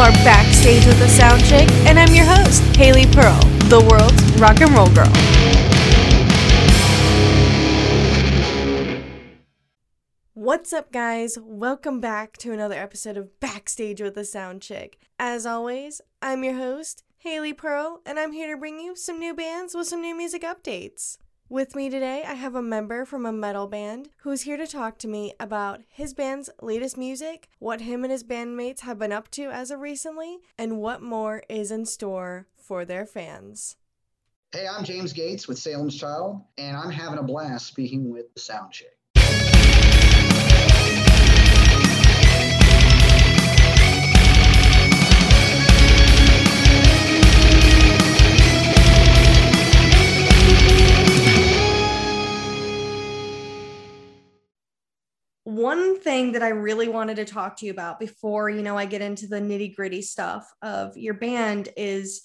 are backstage with the Sound Chick, and I'm your host, Haley Pearl, the world's rock and roll girl. What's up, guys? Welcome back to another episode of Backstage with the Sound Chick. As always, I'm your host, Haley Pearl, and I'm here to bring you some new bands with some new music updates. With me today, I have a member from a metal band who's here to talk to me about his band's latest music, what him and his bandmates have been up to as of recently, and what more is in store for their fans. Hey, I'm James Gates with Salem's Childe, and I'm having a blast speaking with the Sound Chick. One thing that I really wanted to talk to you about before, you know, I get into the nitty gritty stuff of your band is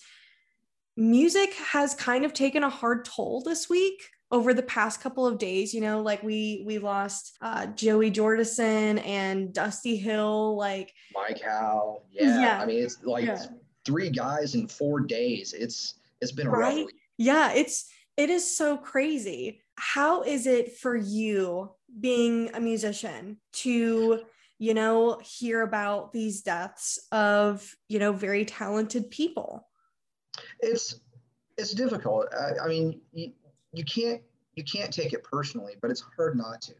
music has kind of taken a hard toll this week over the past couple of days you know like we we lost uh joey jordison and dusty hill like Mike Howe. Yeah. Yeah. I mean, it's like Yeah. three guys in four days. It's it's been a rough right yeah it's it is so crazy how is it for you being a musician to you know hear about these deaths of you know very talented people It's it's difficult. I, I mean, you, you can't you can't take it personally, but it's hard not to.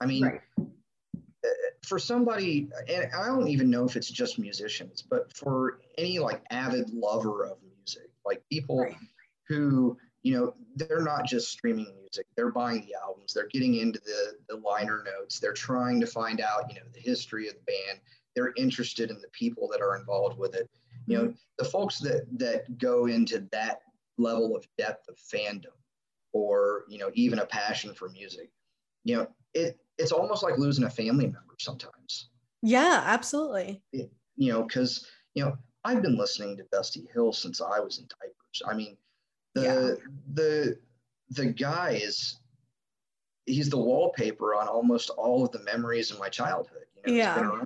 I mean, Right. uh, for somebody, and I don't even know if it's just musicians, but for any like avid lover of music, like people Right. who you know they're not just streaming music they're buying the albums they're getting into the the liner notes they're trying to find out you know the history of the band they're interested in the people that are involved with it. You know mm-hmm. the folks that that go into that level of depth of fandom or you know even a passion for music you know it it's almost like losing a family member sometimes. Yeah absolutely. You know, because you know I've been listening to Dusty Hill since I was in diapers. I mean, the Yeah. the the guy is he's the wallpaper on almost all of the memories of my childhood. You know, Yeah.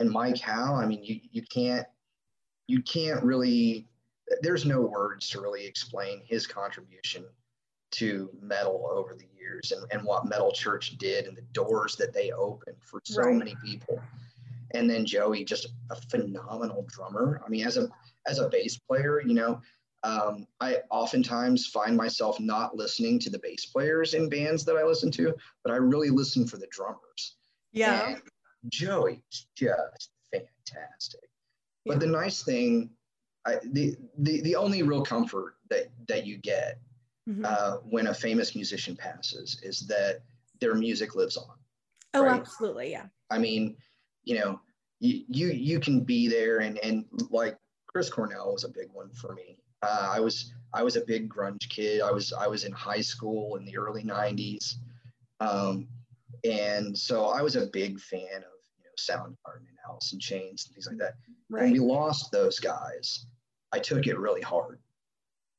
And Mike Howe, I mean, you you can't you can't really there's no words to really explain his contribution to metal over the years and, and what metal church did and the doors that they opened for so Right. many people and then joey just a phenomenal drummer i mean as a as a bass player you know um, i oftentimes find myself not listening to the bass players in bands that i listen to but i really listen for the drummers yeah and joey's just fantastic but the nice thing I, the, the the only real comfort that that you get Mhm. uh, when a famous musician passes is that their music lives on oh right. absolutely yeah I mean, you know, you you, you can be there and and like Chris Cornell was a big one for me. Uh, I was I was a big grunge kid. I was I was in high school in the early '90s, um, and so I was a big fan of you know Soundgarden and Alice in Chains and things like that. When we lost those guys, I took it really hard.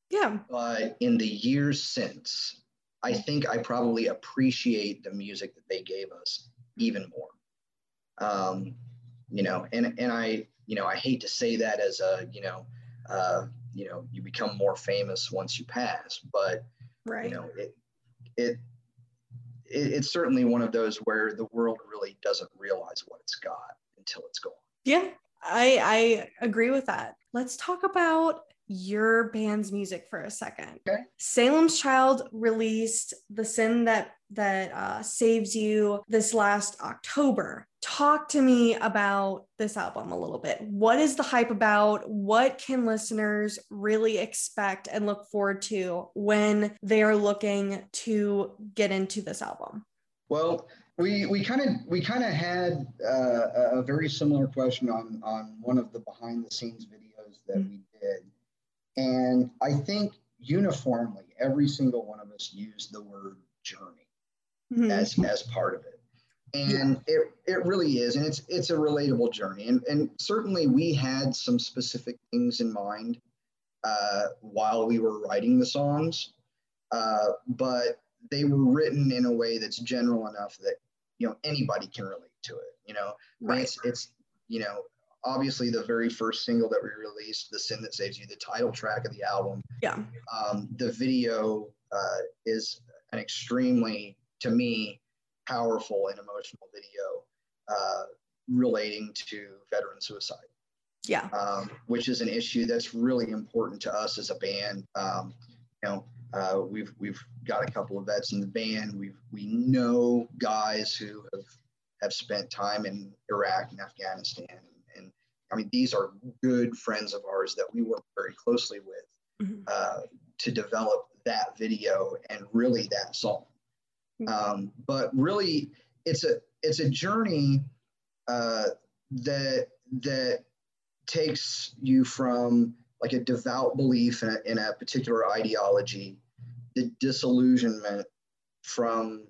yeah But in the years since, I think I probably appreciate the music that they gave us even more. Um, you know, and and I, you know, I hate to say that as a, you know, uh, you know, you become more famous once you pass, but right you know, it, it, it, it's certainly one of those where the world really doesn't realize what it's got until it's gone. Yeah, I I agree with that. Let's talk about your band's music for a second. Okay. Salem's Childe released "The Sin That That uh, Saves You" this last October. Talk to me about this album a little bit. What is the hype about? What can listeners really expect and look forward to when they are looking to get into this album? Well, we we kind of we kind of had uh, a very similar question on on one of the behind the scenes videos that Mm. we did, and I think uniformly every single one of us used the word journey Mhm. as as part of it, and it it really is, and it's it's a relatable journey, and and certainly we had some specific things in mind uh, while we were writing the songs, uh, but they were written in a way that's general enough that you know anybody can relate to it. You know, Right. it's it's you know obviously the very first single that we released, "The Sin That Saves You," the title track of the album. Yeah. Um, the video uh, is an extremely, to me, powerful and emotional video uh, relating to veteran suicide. Yeah. Um, which is an issue that's really important to us as a band. Um, you know, uh, we've we've got a couple of vets in the band. We we know guys who have have spent time in Iraq and Afghanistan, I mean these are good friends of ours that we work very closely with mm-hmm. uh, to develop that video and really that song. Mm-hmm. Um, but really, it's a it's a journey uh, that that takes you from like a devout belief in a, in a particular ideology, the disillusionment from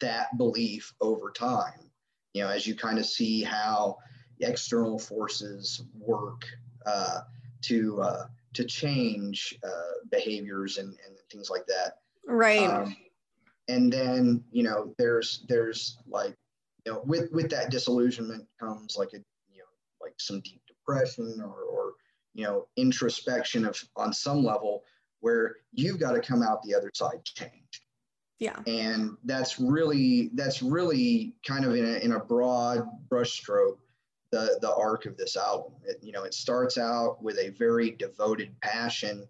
that belief over time. You know, as you kind of see how external forces work uh, to uh, to change uh, behaviors and, and things like that. Right. Um, and then you know, there's there's like you know, with with that disillusionment comes like a you know like some deep depression or, or you know introspection of on some level where you've got to come out the other side changed yeah and that's really that's really kind of in a, in a broad brushstroke the the arc of this album it, you know it starts out with a very devoted passion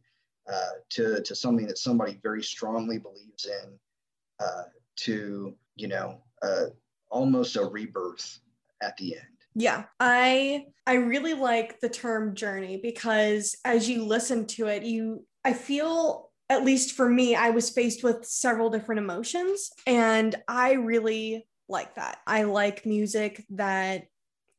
uh, to to something that somebody very strongly believes in uh, to you know uh, almost a rebirth at the end yeah, I I really like the term journey because as you listen to it, you I feel at least for me, I was faced with several different emotions and I really like that. I like music that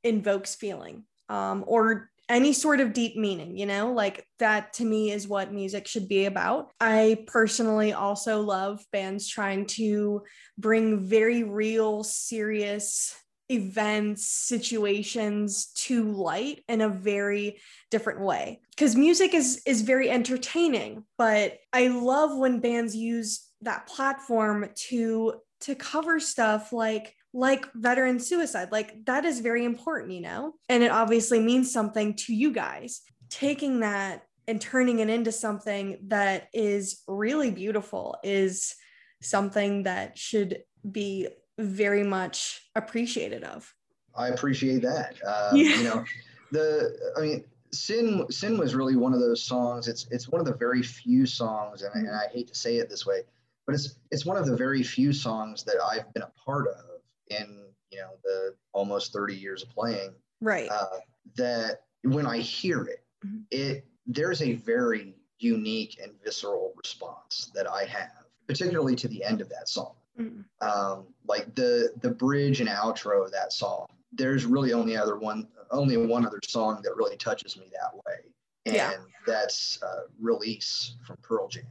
invokes feeling um, or any sort of deep meaning, you know, like that to me is what music should be about. I personally also love bands trying to bring very real, serious events, situations to light in a very different way. Because music is is very entertaining, but I love when bands use that platform to to cover stuff like like veteran suicide. Like that is very important, you know? And it obviously means something to you guys. Taking that and turning it into something that is really beautiful is something that should be very much appreciated of. I appreciate that. Uh, yeah. You know, the I mean, sin sin was really one of those songs. It's it's one of the very few songs, and I, and I hate to say it this way, but it's it's one of the very few songs that I've been a part of in you know the almost 30 years of playing. Right. Uh, that when I hear it, mm-hmm. it there's a very unique and visceral response that I have, particularly to the end of that song. Mm-hmm. Um, like the the bridge and outro of that song. There's really only other one, only one other song that really touches me that way, and yeah. that's uh, "Release" from Pearl Jam,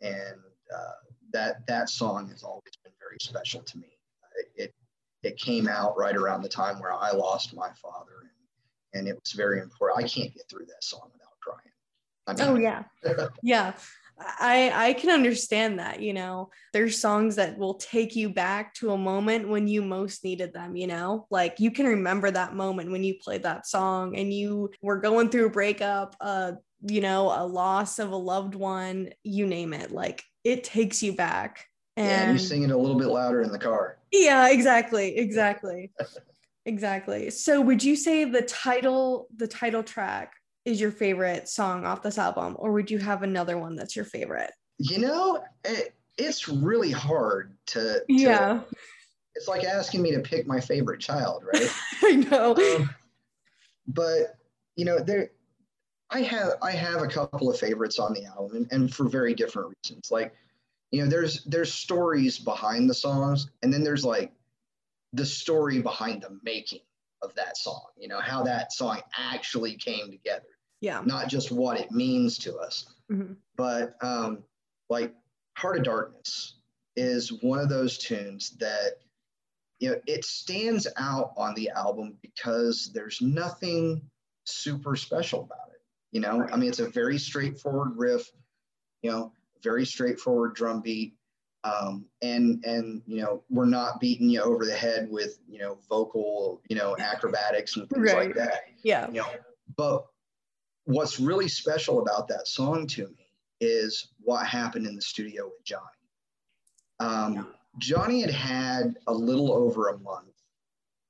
and uh, that that song has always been very special to me. It it came out right around the time where I lost my father, and, and it was very important. I can't get through that song without crying. I mean, oh yeah, yeah. I I can understand that, you know. There's songs that will take you back to a moment when you most needed them, you know? Like you can remember that moment when you played that song and you were going through a breakup, uh, you know, a loss of a loved one, you name it. Like it takes you back. And yeah, you sing it a little bit louder in the car. Yeah, exactly. Exactly. exactly. So would you say the title the title track is your favorite song off this album, or would you have another one that's your favorite? You know, it, it's really hard to, to, Yeah. It's like asking me to pick my favorite child, right? I know. Um, but you know, there, I have I have a couple of favorites on the album, and, and for very different reasons. Like, you know, there's there's stories behind the songs, and then there's like the story behind the making of that song. You know, how that song actually came together yeah not just what it means to us mm-hmm. but um, like heart of darkness is one of those tunes that you know it stands out on the album because there's nothing super special about it you know right. i mean it's a very straightforward riff you know very straightforward drum beat Um, and and you know we're not beating you over the head with you know vocal you know acrobatics and things Right. like that Yeah. you know but what's really special about that song to me is what happened in the studio with johnny um, Yeah. johnny had had a little over a month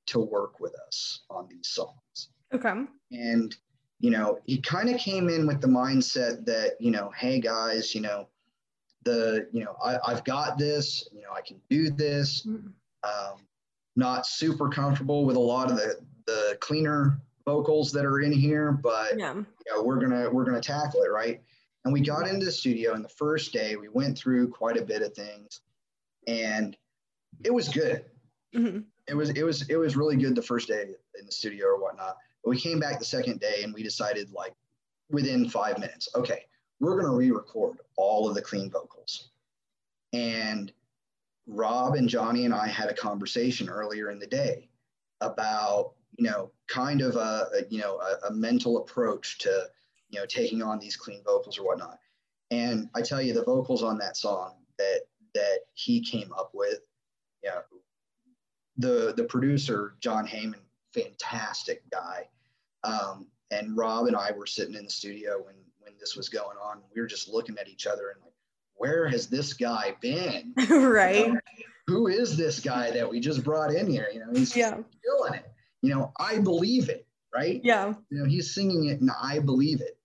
to work with us on these songs Okay. and you know he kind of came in with the mindset that you know hey guys you know the you know I, i've got this you know i can do this. Mm. um, not super comfortable with a lot of the the cleaner vocals that are in here but Yeah. you know, we're gonna we're gonna tackle it right? And we got into the studio and the first day. We went through quite a bit of things and it was good. Hmm it was it was it was really good the first day in the studio or whatnot. But we came back the second day and we decided like within five minutes okay we're going to re-record all of the clean vocals. And rob and johnny and i had a conversation earlier in the day about you know kind of a, a you know a, a mental approach to you know taking on these clean vocals or whatnot. And i tell you the vocals on that song that that he came up with yeah the the producer John Heyman, fantastic guy, um, and Rob and I were sitting in the studio when this was going on. We were just looking at each other and like, where has this guy been? right. Who is this guy that we just brought in here? You know, he's Yeah. killing it. You know, I believe it, right? Yeah. You know, he's singing it and I believe it.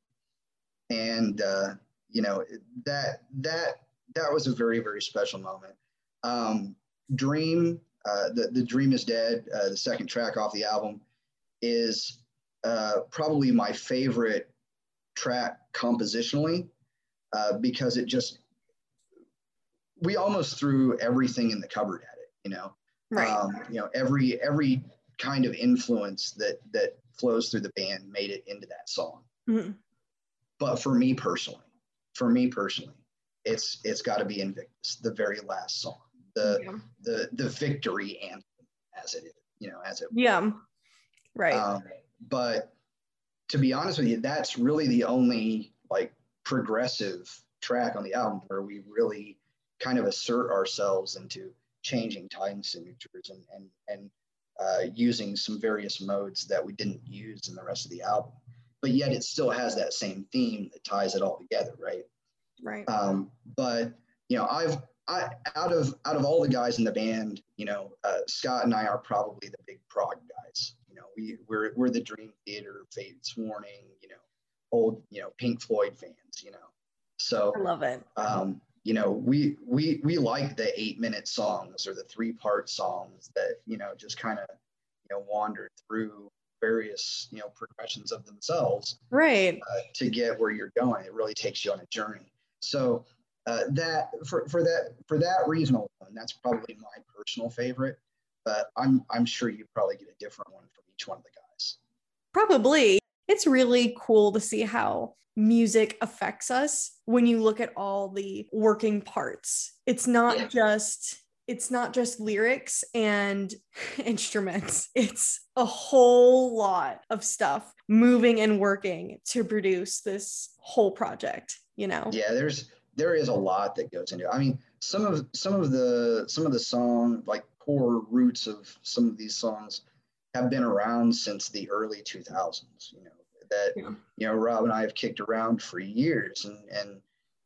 And uh, you know, that that that was a very, very special moment. Um, Dream, uh, the, the Dream is Dead, uh, the second track off the album, is uh, probably my favorite track compositionally uh, because it just, we almost threw everything in the cupboard at it, you know? Right. Um, you know, every, every kind of influence that, that flows through the band made it into that song. Mhm. But for me personally, for me personally, it's, it's got to be Invictus, the very last song, the, yeah. the the victory anthem as it is, you know, as it. Yeah. Right. Um, but to be honest with you, that's really the only like progressive track on the album where we really kind of assert ourselves into changing time signatures and and and uh, using some various modes that we didn't use in the rest of the album. But yet it still has that same theme that ties it all together, right? right. Um, but you know, I've I out of out of all the guys in the band, you know, uh, Scott and I are probably the big prog guys. We we're we're the Dream Theater, Fates Warning, you know, old you know Pink Floyd fans. You know, so I love it. um, you know we we we like the eight minute songs or the three part songs that you know just kind of you know wander through various you know progressions of themselves Right. uh, to get where you're going. It really takes you on a journey. So uh, that for, for that for that reason alone, that's probably my personal favorite. But I'm I'm sure you probably get a different one from each one of the guys. Probably. It's really cool to see how music affects us when you look at all the working parts. It's not Yeah. just it's not just lyrics and instruments. It's a whole lot of stuff moving and working to produce this whole project, you know. Yeah, there's there is a lot that goes into. it. I mean, some of some of the some of the song like core roots of some of these songs have been around since the early 2000s. You know that Yeah. you know Rob and I have kicked around for years, and and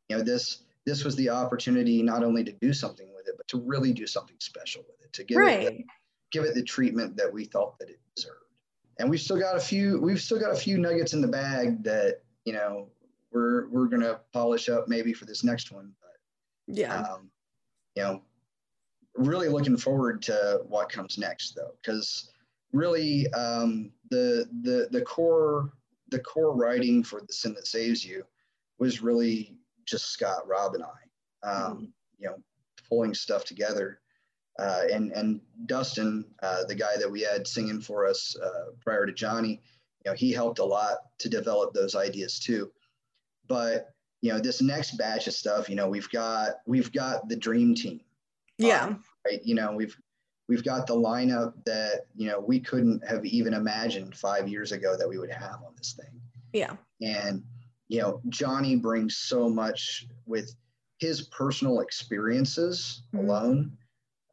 you know this this was the opportunity not only to do something with it, but to really do something special with it, to give it Right. give it the treatment that we thought that it deserved. And we've still got a few we've still got a few nuggets in the bag that, you know, we're we're gonna polish up maybe for this next one. But Yeah. um, you know, really looking forward to what comes next though, because really um, the the the core the core writing for the sin that saves you was really just Scott, Rob, and I. Um, You know, pulling stuff together. Uh, and and Dustin, uh, the guy that we had singing for us uh, prior to Johnny, you know, he helped a lot to develop those ideas too. But you know, this next batch of stuff, you know, we've got we've got the dream team, yeah. right? You know, we've we've got the lineup that you know we couldn't have even imagined five years ago that we would have on this thing Yeah. and you know johnny brings so much with his personal experiences mm-hmm. alone,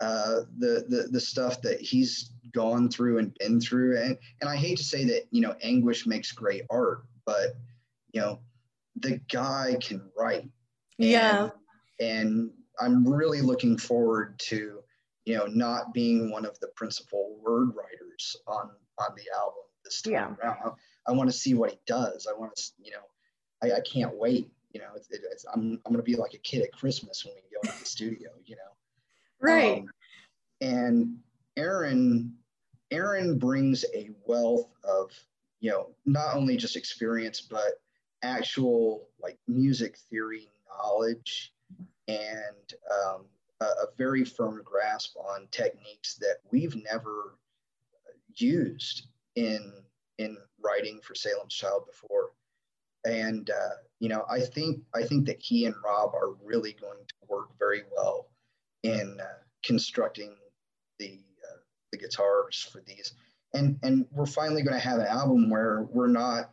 uh, the, the the stuff that he's gone through and been through, and and I hate to say that you know anguish makes great art, but you know the guy can write. Yeah. And I'm really looking forward to you know not being one of the principal word writers on on the album this time yeah. around. I, I want to see what he does. I want to you know I, I can't wait you know, it's, it's, I'm, I'm going to be like a kid at Christmas when we go into the studio, you know? Right. Um, and Aaron, Aaron brings a wealth of, you know, not only just experience, but actual like music theory knowledge and um, a, very firm grasp on techniques that we've never used in in writing for Salem's Childe before. And uh, you know i think i think that he and rob are really going to work very well in uh, constructing the uh, the guitars for these. And and we're finally going to have an album where we're not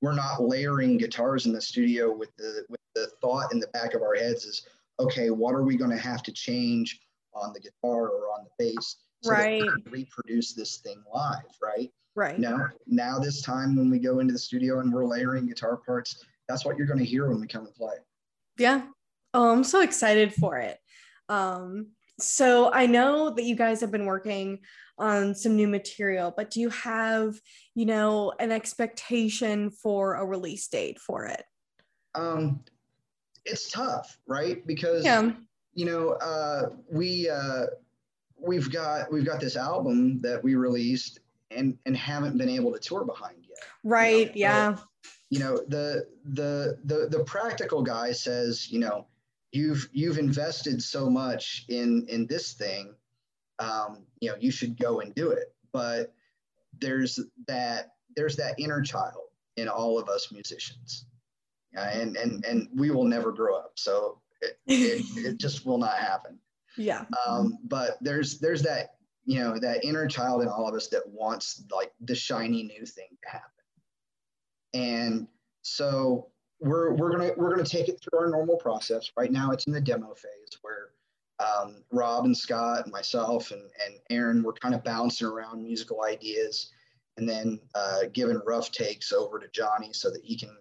we're not layering guitars in the studio with the with the thought in the back of our heads is okay what are we going to have to change on the guitar or on the bass so right reproduce this thing live right Right. Now, now this time when we go into the studio and we're layering guitar parts, that's what you're going to hear when we come and play. Yeah. Oh, I'm so excited for it. Um, so I know that you guys have been working on some new material, but do you have, you know, an expectation for a release date for it? Um, it's tough, right? Because yeah. you know, uh, we uh, we've got we've got this album that we released and and haven't been able to tour behind yet. Right. You know? Yeah. So, you know the the the the practical guy says you know you've you've invested so much in in this thing um, you know you should go and do it but there's that there's that inner child in all of us musicians and and and we will never grow up so it, it, it just will not happen. Yeah. Um, but there's there's that you know that inner child in all of us that wants like the shiny new thing to happen. And so we're we're gonna we're gonna take it through our normal process. Right now it's in the demo phase where um, rob and scott and myself and, and aaron we're kind of bouncing around musical ideas and then uh, giving rough takes over to johnny so that he can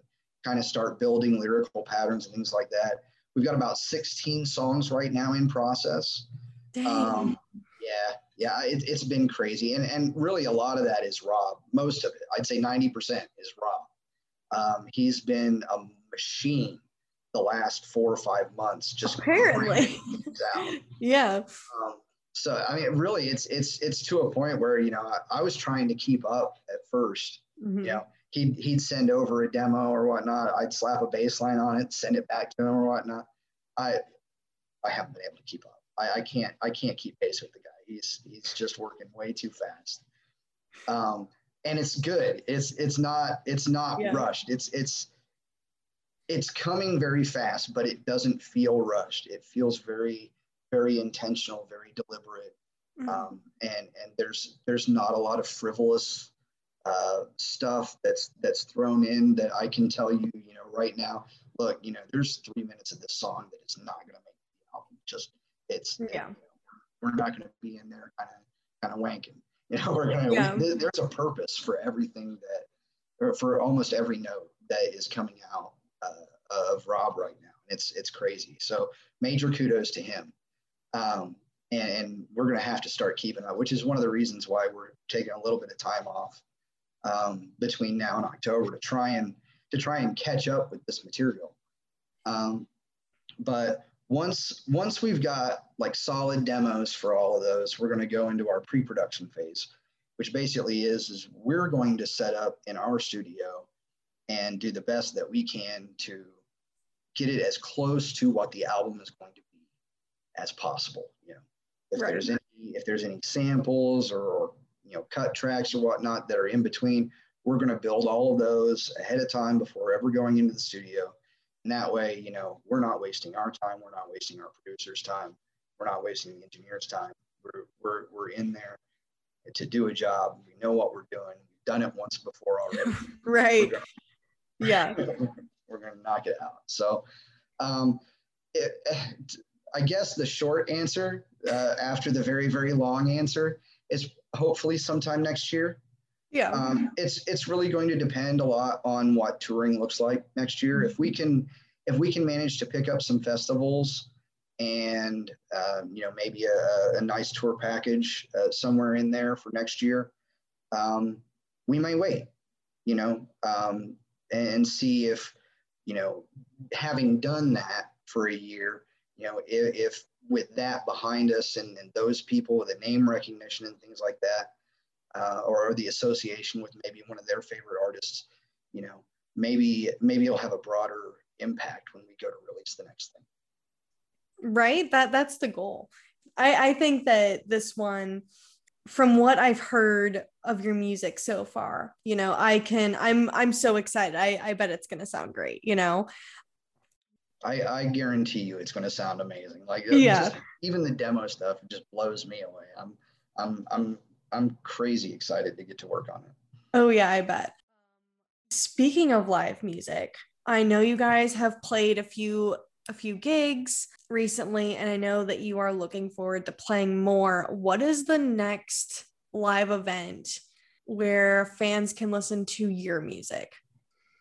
kind of start building lyrical patterns and things like that we've got about 16 songs right now in process um, yeah yeah, it, has been crazy. And, and really, a lot of that is Rob. Most of it, I'd say 90% is Rob. Um, he's been a machine the last four or five months, just apparently. yeah. Um, so I mean, really, it's it's it's to a point where you know I, I was trying to keep up at 1st mm-hmm. You know, he'd he'd send over a demo or whatnot. I'd slap a bassline on it, send it back to him or whatnot. I I haven't been able to keep up. I, I can't I can't keep pace with the guy. He's he's just working way too fast. Um, and it's good. It's it's not it's not yeah. rushed. It's it's it's coming very fast, but it doesn't feel rushed. It feels very very intentional, very deliberate. Mm-hmm. Um, and and there's there's not a lot of frivolous uh, stuff that's that's thrown in that I can tell you, you know, right now. Look, you know, there's three minutes of this song that is not going to make the album. Just it's yeah. It, we're not going to be in there kind of kind of wanking. You know, we're going to. Yeah. there's a purpose for everything that, or for almost every note that is coming out uh, of Rob right now. It's it's crazy. So major kudos to him. Um, and, and, we're going to have to start keeping up, which is one of the reasons why we're taking a little bit of time off um, between now and October to try and to try and catch up with this material. Um, but once once we've got like solid demos for all of those we're going to go into our pre-production phase which basically is is we're going to set up in our studio and do the best that we can to get it as close to what the album is going to be as possible you know if right. there's any if there's any samples or, or you know cut tracks or whatnot that are in between we're going to build all of those ahead of time before ever going into the studio and that way, you know, we're not wasting our time. We're not wasting our producers' time. We're not wasting the engineers' time. We're, we're, we're in there to do a job. We know what we're doing. We've done it once before already. right. Gonna, yeah. we're going to knock it out. So um, it, I guess the short answer uh, after the very very long answer is hopefully sometime next year. Yeah. Um, it's it's really going to depend a lot on what touring looks like next year. If we can if we can manage to pick up some festivals and uh, you know maybe a, a nice tour package uh, somewhere in there for next year, um, we may wait. You know, um, and see if you know having done that for a year, you know, if, if with that behind us and, and those people, with the name recognition and things like that, uh, or the association with maybe one of their favorite artists, you know, maybe maybe it'll have a broader impact when we go to release the next thing. Right. That that's the goal. I I think that this one, from what I've heard of your music so far, you know, I can I'm I'm so excited. I I bet it's gonna sound great. You know. I, I guarantee you it's going to sound amazing. Like yeah, just, even the demo stuff just blows me away. I'm I'm I'm I'm crazy excited to get to work on it. Oh, yeah, I bet. Speaking of live music, I know you guys have played a few a few gigs recently and I know that you are looking forward to playing more. What is the next live event where fans can listen to your music?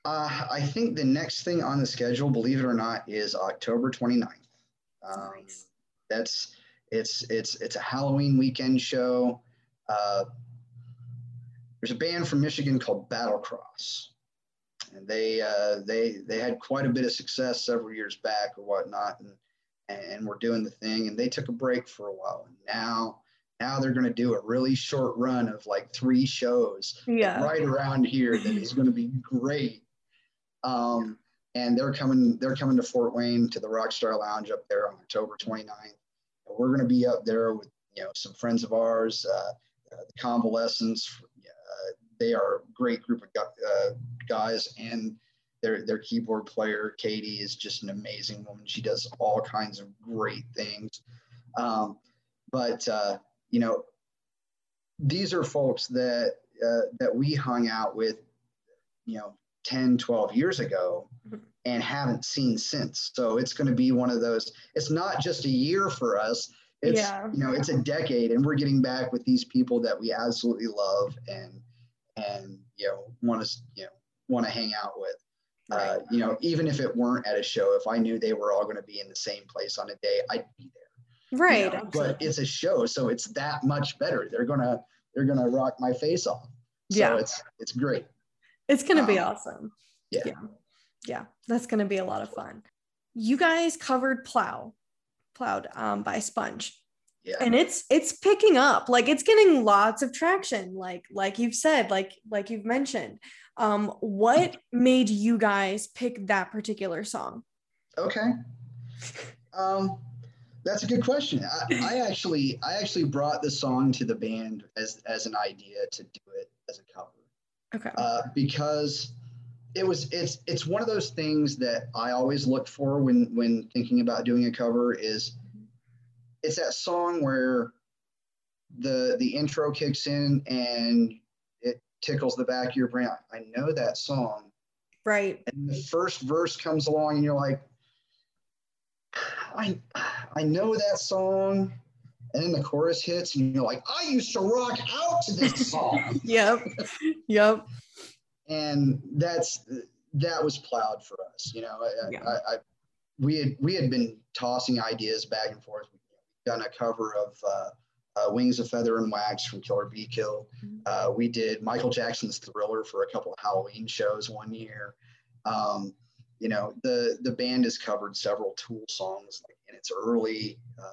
Uh, I think the next thing on the schedule, believe it or not, is October 29th. Um, nice. That's it's it's it's a Halloween weekend show. Uh, there's a band from Michigan called Battlecross, and they uh, they they had quite a bit of success several years back or whatnot, and and we're doing the thing. And they took a break for a while, and now now they're going to do a really short run of like three shows yeah. right around here that is going to be great. Um, and they're coming they're coming to Fort Wayne to the Rockstar Lounge up there on October 29th. And we're going to be up there with you know some friends of ours. Uh, uh, the Convalescents. Uh, they are a great group of uh, guys, and their their keyboard player Katie is just an amazing woman. She does all kinds of great things. Um, but you know, these are folks that that we hung out with, you know, 10, 12 years ago mm-hmm. and haven't seen since. So it's going to be one of those, it's not just a year for us. It's yeah. you know it's a decade, and we're getting back with these people that we absolutely love and and you know want to you know want to hang out with. Uh, right. Uh, you know, even if it weren't at a show, if I knew they were all going to be in the same place on a day, I'd be there. Right. You know? But it's a show, so it's that much better. They're gonna they're gonna rock my face off. So yeah. it's it's great. It's gonna um, be awesome. Yeah. yeah. Yeah. That's gonna be a lot of fun. You guys covered Plow plowed um, by sponge yeah. and it's it's picking up like it's getting lots of traction like like you've said like like you've mentioned um what made you guys pick that particular song okay um that's a good question I, I actually i actually brought the song to the band as as an idea to do it as a cover okay uh, because it was it's it's one of those things that I always look for when when thinking about doing a cover is it's that song where the the intro kicks in and it tickles the back of your brain. I know that song. Right. And the first verse comes along and you're like, I I know that song. And then the chorus hits and you're like, I used to rock out to this song. yep. Yep and that's that was plowed for us. You know, yeah. I, I, we had we had been tossing ideas back and forth. We've done a cover of uh, uh, "Wings of Feather and Wax" from Killer Be Killed. Mm-hmm. Uh, we did Michael Jackson's "Thriller" for a couple of Halloween shows one year. Um, you know, the the band has covered several Tool songs like, in its early uh,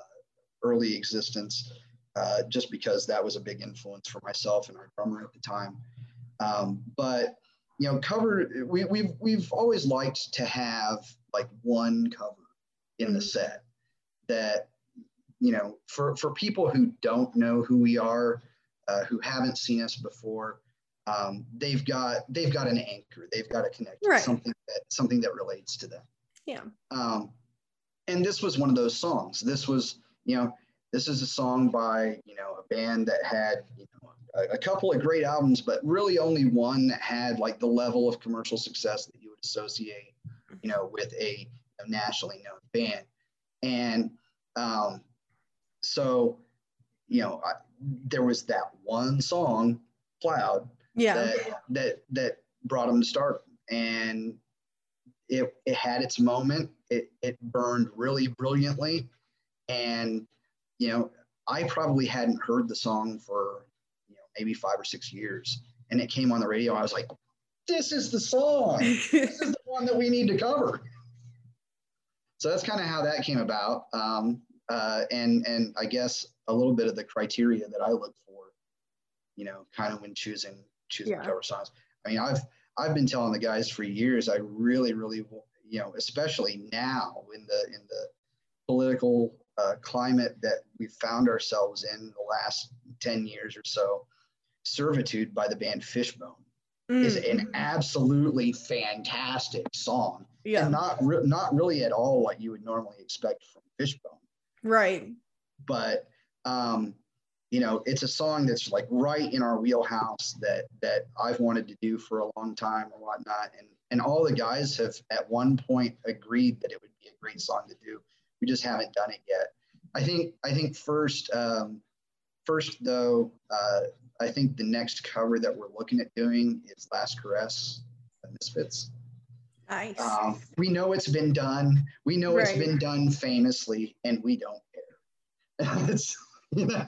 early existence, uh, just because that was a big influence for myself and our drummer at the time. Um, but you know, cover we, we've we've always liked to have like one cover in the mm-hmm. set that you know for for people who don't know who we are, uh, who haven't seen us before, um, they've got they've got an anchor. They've got a connection, right. something that something that relates to them. Yeah. Um, and this was one of those songs. This was you know this is a song by you know a band that had you know a, couple of great albums, but really only one that had like the level of commercial success that you would associate, you know, with a, nationally known band. And um, so, you know, I, there was that one song, Plowed, Yeah. that that that brought them to start, and it it had its moment. It it burned really brilliantly, and you know, I probably hadn't heard the song for maybe five or six years, and it came on the radio. I was like, "This is the song. this is the one that we need to cover." So that's kind of how that came about, um, uh, and and I guess a little bit of the criteria that I look for, you know, kind of when choosing choosing Yeah. cover songs. I mean, I've I've been telling the guys for years. I really, really, you know, especially now in the in the political uh, climate that we've found ourselves in the last ten years or so, "Servitude" by the band Fishbone is Mm, an absolutely fantastic song, yeah. and not re- not really at all what you would normally expect from Fishbone right. but um, you know, it's a song that's like right in our wheelhouse that that I've wanted to do for a long time or whatnot, and and all the guys have at one point agreed that it would be a great song to do. We just haven't done it yet. I think I think first um, first though, uh, I think the next cover that we're looking at doing is Last Caress by Misfits. Nice. Um, we know it's been done. We know it's been done famously, and we don't care. it's, you know,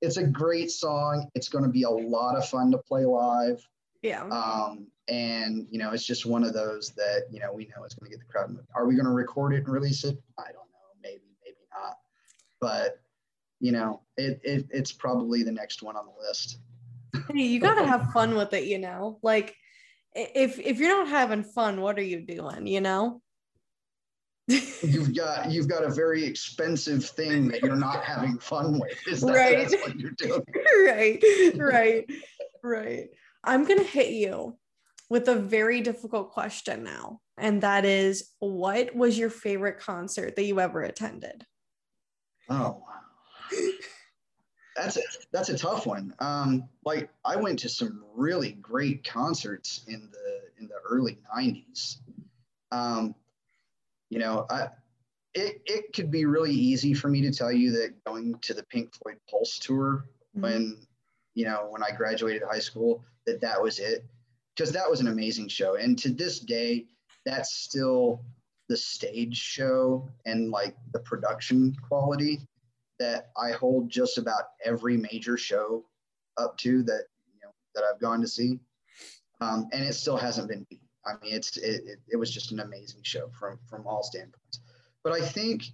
it's a great song. It's going to be a lot of fun to play live. yeah. Um, and, you know, it's just one of those that, you know, we know it's going to get the crowd. moving. Are we going to record it and release it? I don't know. Maybe, maybe not. But, you know, it, it, it's probably the next one on the list. Hey, you gotta have fun with it, you know. Like, if if you're not having fun, what are you doing? You know. you've got you've got a very expensive thing that you're not having fun with. Is that Right. that's what you're doing? right, right, right. I'm gonna hit you with a very difficult question now, and that is, what was your favorite concert that you ever attended? Oh wow. That's a that's a tough one. Um, like I went to some really great concerts in the in the early '90s. Um, you know, I it it could be really easy for me to tell you that going to the Pink Floyd Pulse tour when you know when I graduated high school that that was it because that was an amazing show and to this day that's still the stage show and like the production quality that I hold just about every major show up to that you know that I've gone to see. Um, and it still hasn't been beat. I mean it's it, it, it was just an amazing show from from all standpoints. But I think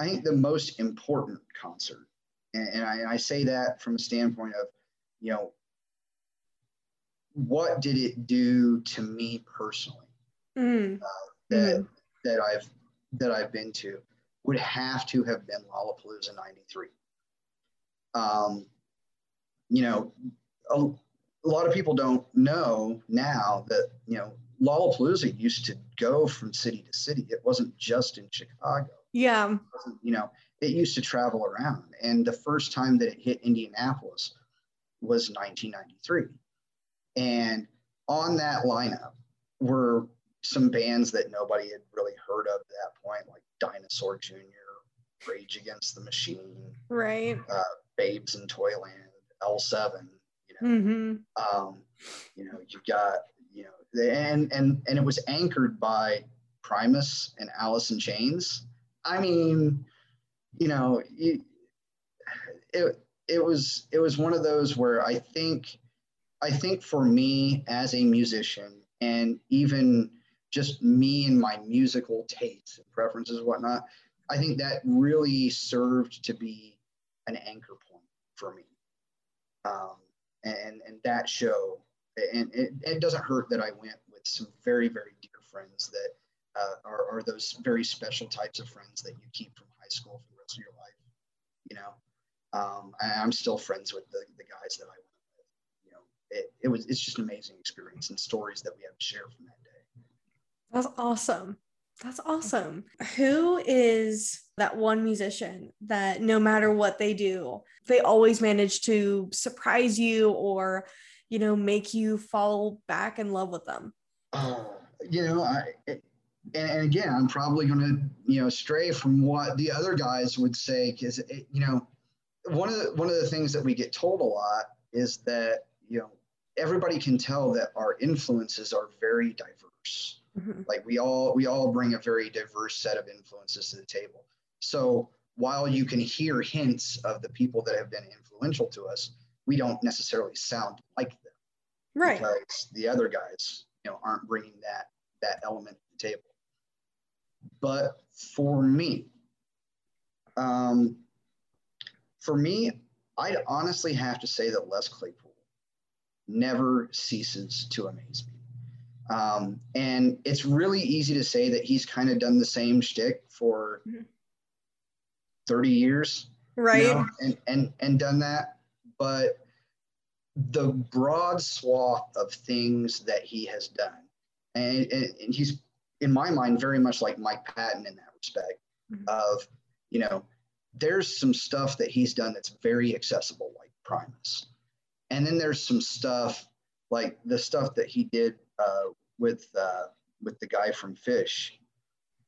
I think the most important concert and, and I, I say that from a standpoint of you know what did it do to me personally Mm, that that I've that I've been to would have to have been Lollapalooza '93. Um, you know, a, a lot of people don't know now that you know Lollapalooza used to go from city to city. It wasn't just in Chicago. yeah. You know, it used to travel around. And the first time that it hit Indianapolis was 1993. And on that lineup were some bands that nobody had really heard of at that point, like Dinosaur Jr., Rage Against the Machine, Right. Uh, Babes in Toyland, L7. You know, Mm-hmm. um, you know, you've got you know, and and and it was anchored by Primus and Alice in Chains. I mean, you know, you, it it was it was one of those where I think I think for me as a musician and even just me and my musical tastes and preferences and whatnot, I think that really served to be an anchor point for me. Um, and and that show, and it, it doesn't hurt that I went with some very very dear friends that uh, are, are those very special types of friends that you keep from high school for the rest of your life. You know, um, I, I'm still friends with the, the guys that I went with. You know, it, it was it's just an amazing experience and stories that we have to share from that. That's awesome. That's awesome. Who is that one musician that no matter what they do, they always manage to surprise you or, you know, make you fall back in love with them? Oh, you know, I it, and, and again, I'm probably going to you know stray from what the other guys would say because you know one of the one of the things that we get told a lot is that you know everybody can tell that our influences are very diverse. Mm-hmm. Like we all we all bring a very diverse set of influences to the table. So while you can hear hints of the people that have been influential to us, we don't necessarily sound like them. Right. Because the other guys, you know, aren't bringing that that element to the table. But for me, um, for me, I'd honestly have to say that Les Claypool never ceases to amaze me. Um, and it's really easy to say that he's kind of done the same shtick for mm-hmm. 30 years. Right. You know, and, and, and done that. But the broad swath of things that he has done, and, and, and he's, in my mind, very much like Mike Patton in that respect mm-hmm. of, you know, there's some stuff that he's done that's very accessible, like Primus. And then there's some stuff like the stuff that he did uh, with uh, with the guy from Phish,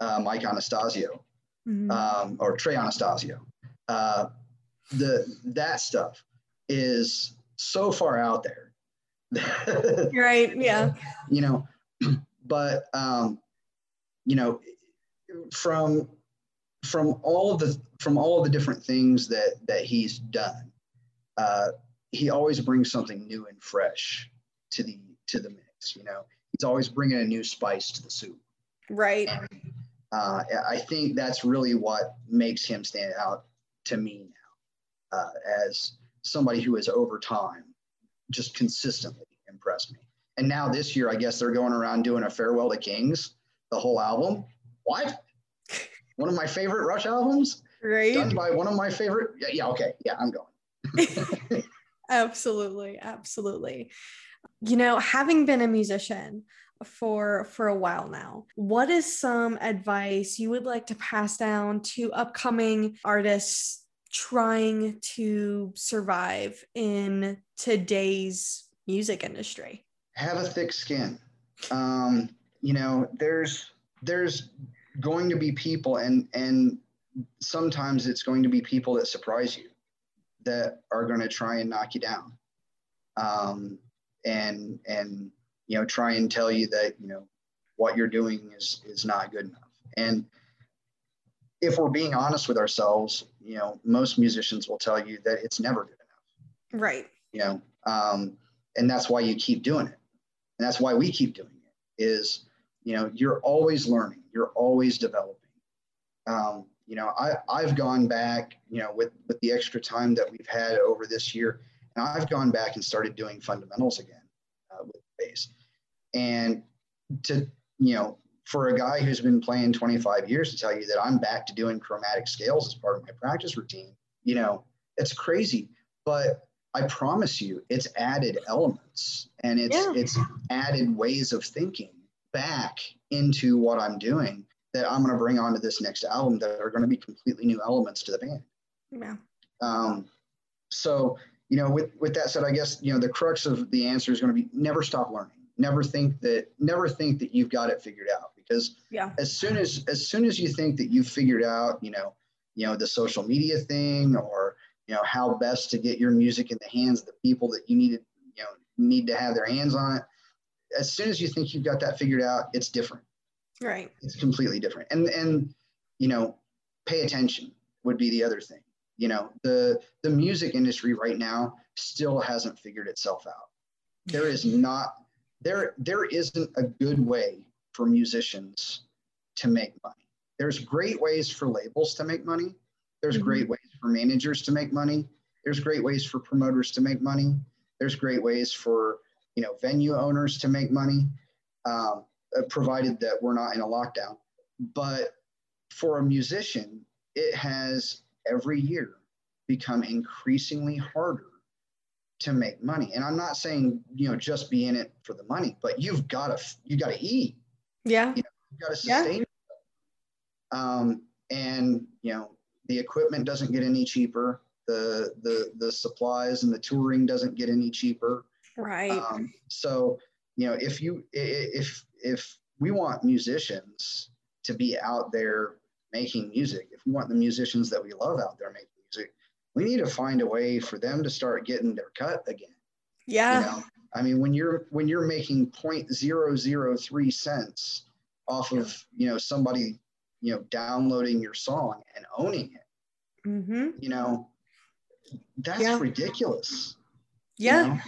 uh, Mike Anastasio, mm-hmm. um, or Trey Anastasio. Uh, the that stuff is so far out there. right. Yeah. You know, but um, you know, from from all of the from all of the different things that that he's done, uh, he always brings something new and fresh to the to the mix. You know, he's always bringing a new spice to the soup. Right. And, uh, I think that's really what makes him stand out to me now, uh, as somebody who has over time just consistently impressed me. And now this year, I guess they're going around doing a farewell to Kings, the whole album. What? One of my favorite Rush albums, right? Done by one of my favorite. Yeah, yeah okay, yeah, I'm going. absolutely, absolutely. You know, having been a musician, for for a while now what is some advice you would like to pass down to upcoming artists trying to survive in today's music industry? Have a thick skin. Um, you know there's there's going to be people and and sometimes it's going to be people that surprise you that are going to try and knock you down. Um, and and you know try and tell you that you know what you're doing is is not good enough. And if we're being honest with ourselves you know most musicians will tell you that it's never good enough. Right. You know um, and that's why you keep doing it. And that's why we keep doing it is you know you're always learning. You're always developing. Um, you know I, i've gone back you know with with the extra time that we've had over this year and i've gone back and started doing fundamentals again uh, with bass and to, you know, for a guy who's been playing 25 years to tell you that I'm back to doing chromatic scales as part of my practice routine, you know, it's crazy. But I promise you, it's added elements and it's yeah. it's added ways of thinking back into what I'm doing that I'm going to bring onto this next album that are going to be completely new elements to the band. Yeah. Um, so you know, with with that said, I guess you know the crux of the answer is going to be never stop learning. Never think that never think that you've got it figured out because yeah. as soon as as soon as you think that you've figured out you know you know the social media thing or you know how best to get your music in the hands of the people that you need to you know need to have their hands on it as soon as you think you've got that figured out it's different. Right. It's completely different. And and you know pay attention would be the other thing you know the the music industry right now still hasn't figured itself out there is not there there isn't a good way for musicians to make money. There's great ways for labels to make money. There's mm-hmm. great ways for managers to make money. There's great ways for promoters to make money. There's great ways for you know venue owners to make money, um, uh, provided that we're not in a lockdown. But for a musician, it has every year become increasingly harder to make money. And I'm not saying, you know, just be in it for the money, but you've got to, you got to eat. Yeah. You know, you've got to sustain. Yeah. Um, and, you know, the equipment doesn't get any cheaper. The, the, the supplies and the touring doesn't get any cheaper. Right. Um, so, you know, if you, if, if we want musicians to be out there making music, if we want the musicians that we love out there making we need to find a way for them to start getting their cut again. Yeah. You know? I mean, when you're when you're making 0.003 cents off of you know somebody you know downloading your song and owning it, mm-hmm. you know, that's Yeah. ridiculous. you Yeah. know?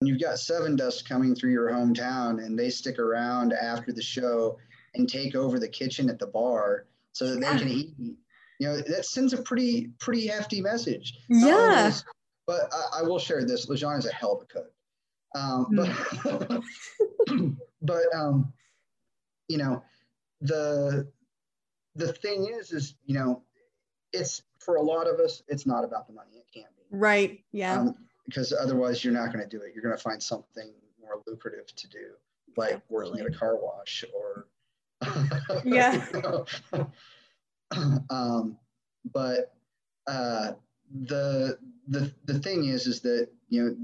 And you've got Sevendust coming through your hometown, and they stick around after the show and take over the kitchen at the bar so that Yeah. they can eat. You know, that sends a pretty pretty hefty message. Not Yeah. but I, I will share this. Lajon is a hell of a cook. Um, but but um, you know, the the thing is, is you know, it's for a lot of us, it's not about the money. It can't be Right. Yeah. um, because otherwise you're not going to do it. You're going to find something more lucrative to do, like working at a car wash or. Yeah. um, but uh, the the the thing is, is that you know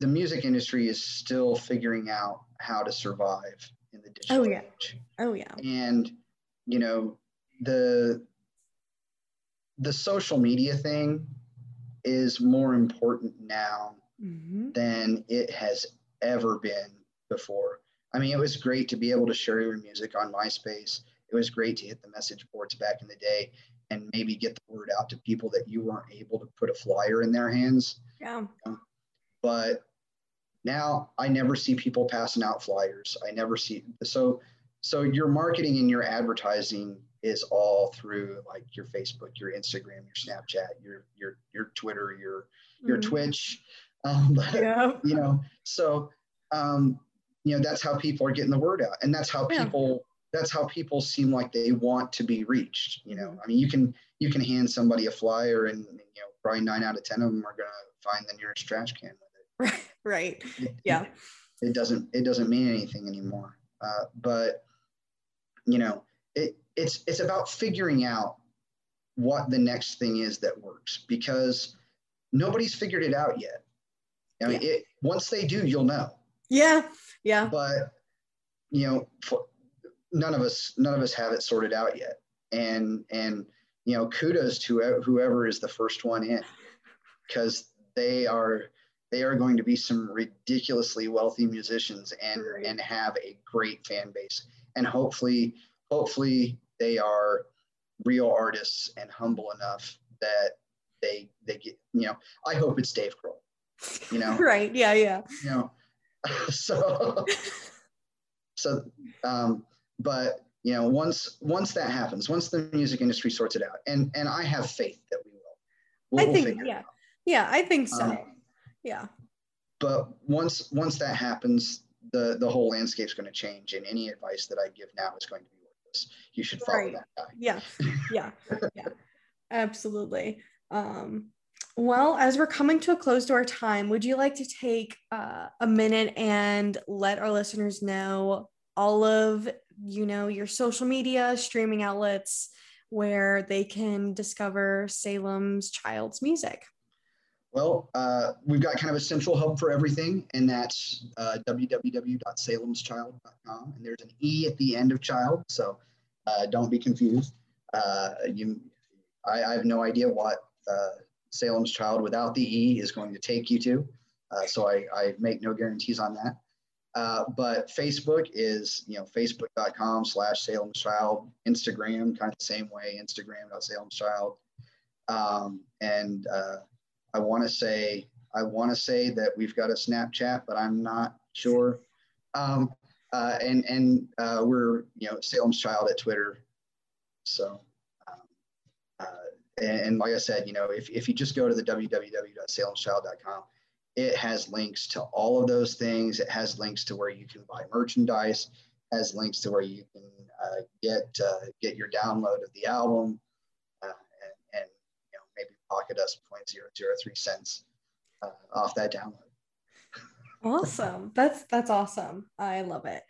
the music industry is still figuring out how to survive in the digital Oh, yeah. age oh yeah. and you know the the social media thing is more important now Mm-hmm. than it has ever been before i mean it was great to be able to share your music on myspace it was great to hit the message boards back in the day and maybe get the word out to people that you weren't able to put a flyer in their hands Yeah. but now I never see people passing out flyers. I never see so so your marketing and your advertising is all through like your Facebook, your Instagram, your Snapchat, your your your Twitter, your your Mhm. Twitch. Um, Yeah. you know, so um, you know that's how people are getting the word out, and that's how Yeah. people that's how people seem like they want to be reached. You know. I mean, you can you can hand somebody a flyer, and you know probably nine out of ten of them are gonna find the nearest trash can with it Right. Right. it- Yeah. it doesn't it doesn't mean anything anymore uh, but you know it it's it's about figuring out what the next thing is that works because nobody's figured it out yet I mean, it, once they do you'll know Yeah. Yeah. but you know for, none of us none of us have it sorted out yet and and you know kudos to whoever- is the first one in because they are they are going to be some ridiculously wealthy musicians and and have a great fan base and hopefully hopefully they are real artists and humble enough that they they get you know i hope it's dave grohl you know Right. Yeah. Yeah. you know so so um but you know once once that happens once the music industry sorts it out and and i have faith that we will we'll, I we'll think. Yeah. out. Yeah. I think so. Um, yeah. but once once that happens the the whole landscape's going to change and any advice that i give now is going to be worthless you should follow Right. that guy Yeah. Yeah. Yeah. Absolutely. Um, well, as we're coming to a close to our time, would you like to take uh, a minute and let our listeners know all of you know your social media streaming outlets where they can discover Salem's Childe's music? Well, uh, we've got kind of a central hub for everything, and that's uh, www.salemschilde.com. And there's an E at the end of child, so uh, don't be confused. Uh, you, I, I have no idea what uh, Salem's Child without the E is going to take you to, uh, so I, I make no guarantees on that. Uh, but Facebook is, you know, facebook.com slash Salem's Childe. Instagram, kind of the same way, Instagram.salem's Childe. Um, and uh, I want to say I want to say that we've got a Snapchat, but I'm not sure. Um, uh, and and uh, we're you know Salem's Childe at Twitter. So, um, uh, and, and like I said, you know, if, if you just go to the www.salemschilde.com, it has links to all of those things. It has links to where you can buy merchandise. Has links to where you can uh, get uh, get your download of the album, uh, and, and you know maybe pocket us 0.003 cents uh, off that download. Awesome. That's that's awesome. I love it.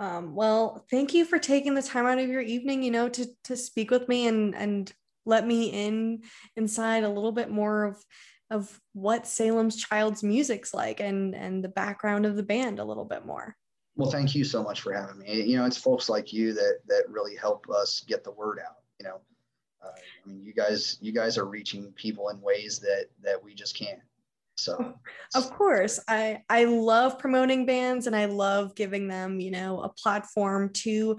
Um, well, thank you for taking the time out of your evening, you know, to to speak with me and and let me in inside a little bit more of of what Salem's Childe's music's like and and the background of the band a little bit more. Well, thank you so much for having me. You know, it's folks like you that that really help us get the word out. You know, uh, I mean, you guys you guys are reaching people in ways that that we just can't. So, of course, I I love promoting bands and I love giving them you know a platform to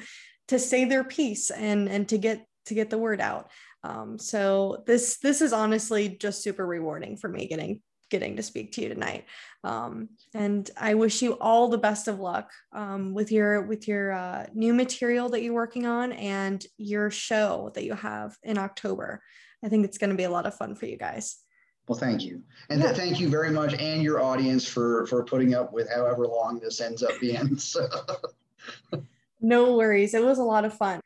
to say their piece and and to get to get the word out. Um, so this this is honestly just super rewarding for me getting getting to speak to you tonight. Um, and I wish you all the best of luck um, with your with your uh, new material that you're working on and your show that you have in October. I think it's going to be a lot of fun for you guys. Well, thank you, and yeah. thank you very much, and your audience for for putting up with however long this ends up being. So. no worries, it was a lot of fun.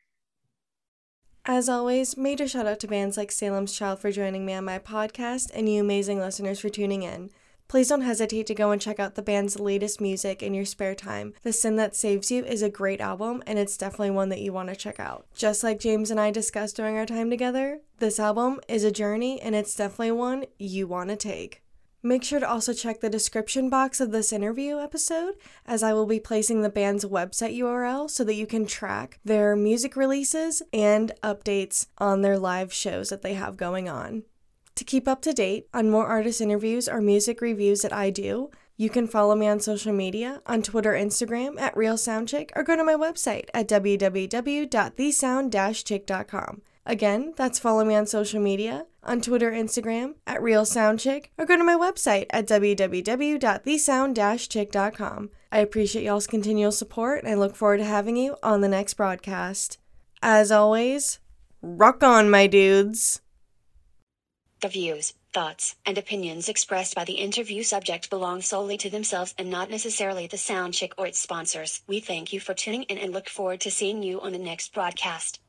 As always, major shout out to bands like Salem's Childe for joining me on my podcast and you amazing listeners for tuning in. Please don't hesitate to go and check out the band's latest music in your spare time. The Sin That Saves You is a great album, and it's definitely one that you want to check out. Just like James and I discussed during our time together, this album is a journey, and it's definitely one you want to take. Make sure to also check the description box of this interview episode, as I will be placing the band's website URL so that you can track their music releases and updates on their live shows that they have going on. To keep up to date on more artist interviews or music reviews that I do, you can follow me on social media on Twitter, Instagram at Real Sound Chick, or go to my website at www.thesound-chick.com. Again, that's follow me on social media on Twitter, Instagram at Real Sound Chick, or go to my website at www.thesound-chick.com. I appreciate y'all's continual support and I look forward to having you on the next broadcast. As always, rock on, my dudes. The views, thoughts, and opinions expressed by the interview subject belong solely to themselves and not necessarily the Sound Chick or its sponsors. We thank you for tuning in and look forward to seeing you on the next broadcast.